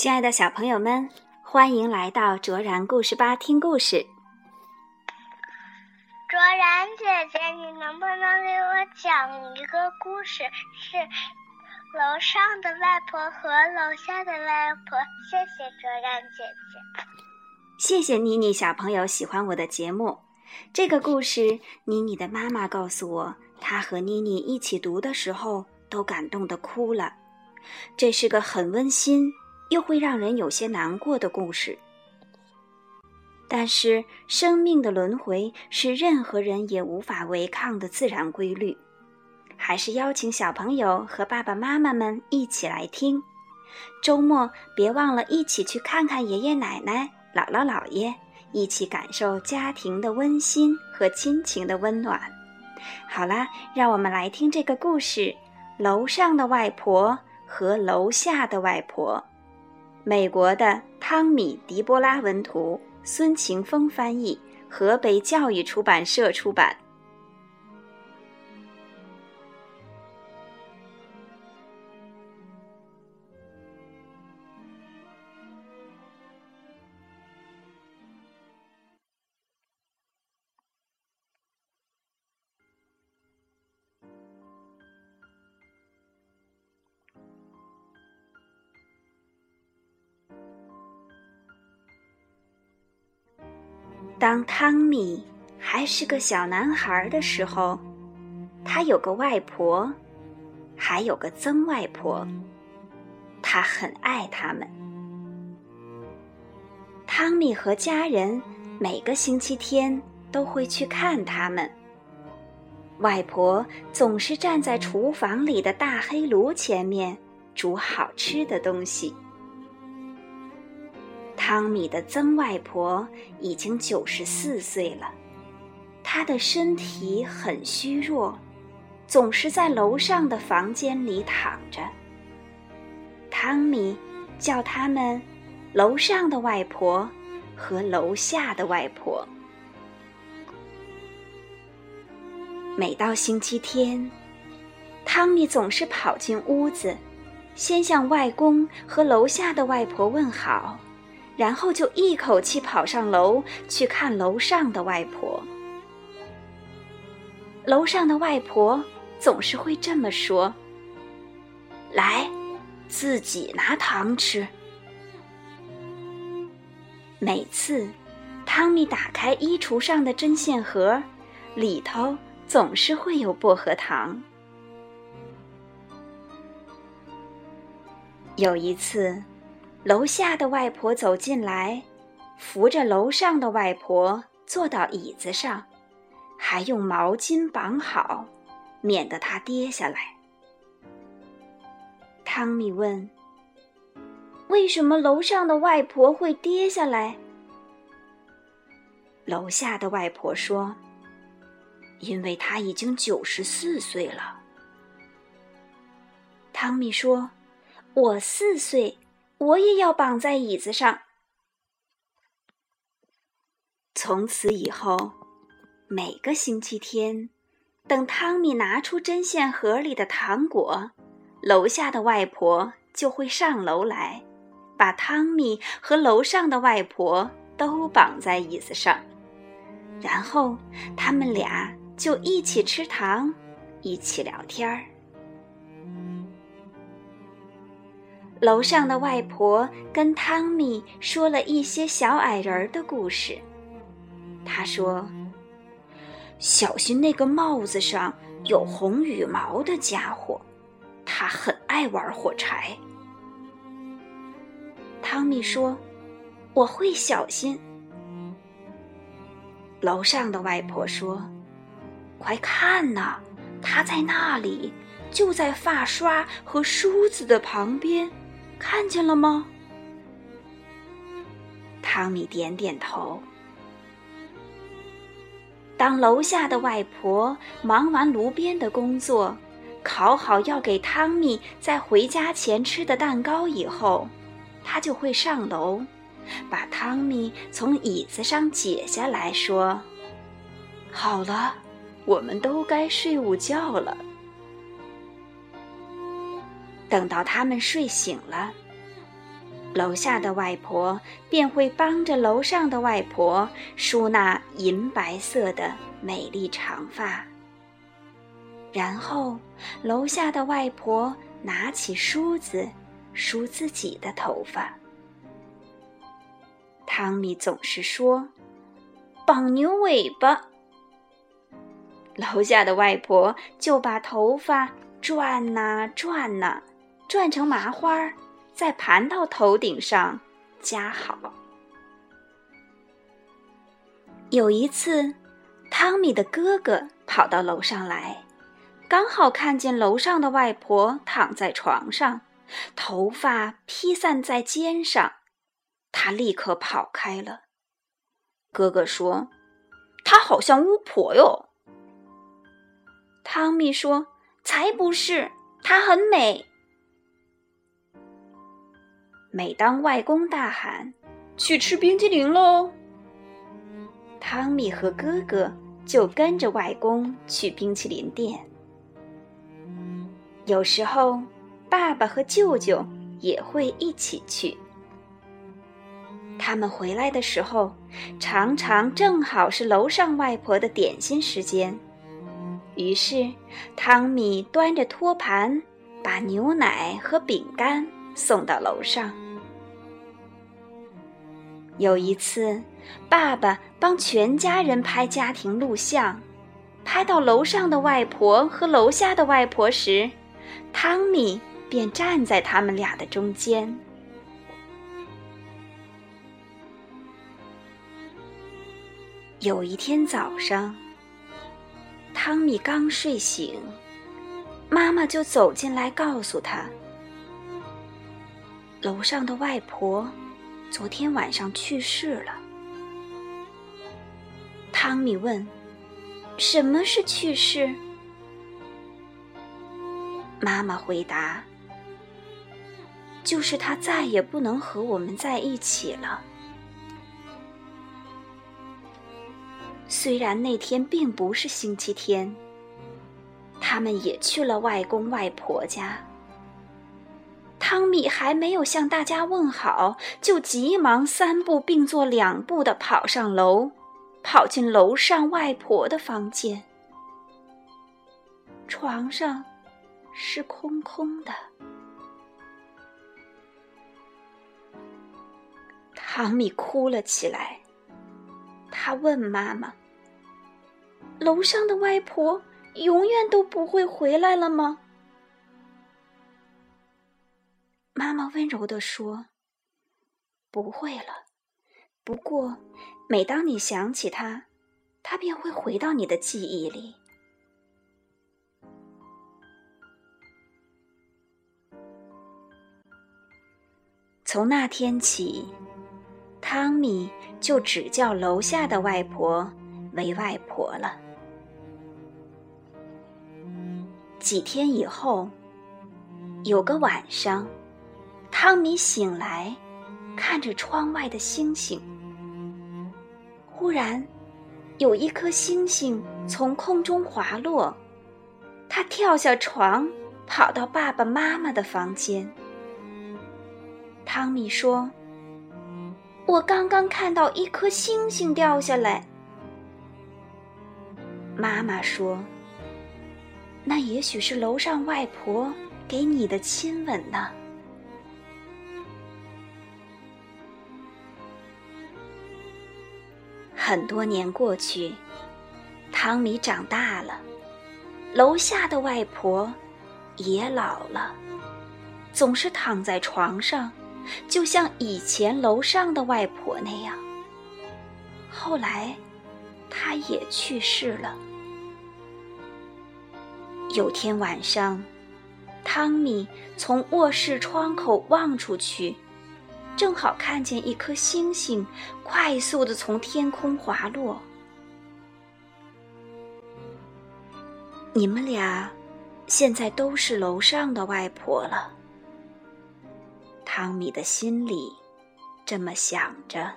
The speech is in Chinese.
亲爱的小朋友们，欢迎来到卓然故事吧听故事。卓然姐姐，你能不能给我讲一个故事？是楼上的外婆和楼下的外婆。谢谢卓然姐姐。谢谢妮妮小朋友喜欢我的节目。这个故事，妮妮的妈妈告诉我，她和妮妮一起读的时候都感动的哭了。这是个很温馨又会让人有些难过的故事。但是，生命的轮回是任何人也无法违抗的自然规律。还是邀请小朋友和爸爸妈妈们一起来听。周末别忘了一起去看看爷爷奶奶、姥姥姥爷，一起感受家庭的温馨和亲情的温暖。好啦，让我们来听这个故事：楼上的外婆和楼下的外婆。美国的汤米·迪波拉文图。孙晴峰翻译，河北教育出版社出版。当汤米还是个小男孩的时候，他有个外婆，还有个曾外婆。他很爱他们。汤米和家人每个星期天都会去看他们。外婆总是站在厨房里的大黑炉前面煮好吃的东西。汤米的曾外婆已经九十四岁了，她的身体很虚弱，总是在楼上的房间里躺着。汤米叫他们“楼上的外婆”和“楼下的外婆”。每到星期天，汤米总是跑进屋子，先向外公和楼下的外婆问好。然后就一口气跑上楼去看楼上的外婆。楼上的外婆总是会这么说：“来，自己拿糖吃。”每次，汤米打开衣橱上的针线盒，里头总是会有薄荷糖。有一次。楼下的外婆走进来，扶着楼上的外婆坐到椅子上，还用毛巾绑好，免得她跌下来。汤米问：“为什么楼上的外婆会跌下来？”楼下的外婆说：“因为她已经九十四岁了。”汤米说：“我四岁。”我也要绑在椅子上。从此以后，每个星期天，等汤米拿出针线盒里的糖果，楼下的外婆就会上楼来，把汤米和楼上的外婆都绑在椅子上，然后他们俩就一起吃糖，一起聊天儿。楼上的外婆跟汤米说了一些小矮人的故事。她说：“小心那个帽子上有红羽毛的家伙，他很爱玩火柴。”汤米说：“我会小心。”楼上的外婆说：“快看呐，他在那里，就在发刷和梳子的旁边。”看见了吗？汤米点点头。当楼下的外婆忙完炉边的工作，烤好要给汤米在回家前吃的蛋糕以后，他就会上楼，把汤米从椅子上解下来说：“好了，我们都该睡午觉了。”等到他们睡醒了，楼下的外婆便会帮着楼上的外婆梳那银白色的美丽长发。然后，楼下的外婆拿起梳子梳自己的头发。汤米总是说：“绑牛尾巴。”楼下的外婆就把头发转呐转呐，转成麻花。再盘到头顶上，夹好。有一次，汤米的哥哥跑到楼上来，刚好看见楼上的外婆躺在床上，头发披散在肩上，他立刻跑开了。哥哥说：“她好像巫婆哟。”汤米说：“才不是，她很美。”每当外公大喊“去吃冰激凌喽”，汤米和哥哥就跟着外公去冰淇淋店。有时候，爸爸和舅舅也会一起去。他们回来的时候，常常正好是楼上外婆的点心时间。于是，汤米端着托盘，把牛奶和饼干。送到楼上。有一次，爸爸帮全家人拍家庭录像，拍到楼上的外婆和楼下的外婆时，汤米便站在他们俩的中间。有一天早上，汤米刚睡醒，妈妈就走进来告诉他。楼上的外婆昨天晚上去世了。汤米问：“什么是去世？”妈妈回答：“就是她再也不能和我们在一起了。虽然那天并不是星期天，他们也去了外公外婆家。”汤米还没有向大家问好，就急忙三步并作两步的跑上楼，跑进楼上外婆的房间。床上是空空的。汤米哭了起来。他问妈妈：“楼上的外婆永远都不会回来了吗？”温柔地说：“不会了，不过每当你想起他，他便会回到你的记忆里。”从那天起，汤米就只叫楼下的外婆为外婆了。几天以后，有个晚上。汤米醒来，看着窗外的星星。忽然，有一颗星星从空中滑落，他跳下床，跑到爸爸妈妈的房间。汤米说：“我刚刚看到一颗星星掉下来。”妈妈说：“那也许是楼上外婆给你的亲吻呢。”很多年过去，汤米长大了，楼下的外婆也老了，总是躺在床上，就像以前楼上的外婆那样。后来，她也去世了。有天晚上，汤米从卧室窗口望出去。正好看见一颗星星快速的从天空滑落。你们俩现在都是楼上的外婆了。汤米的心里这么想着。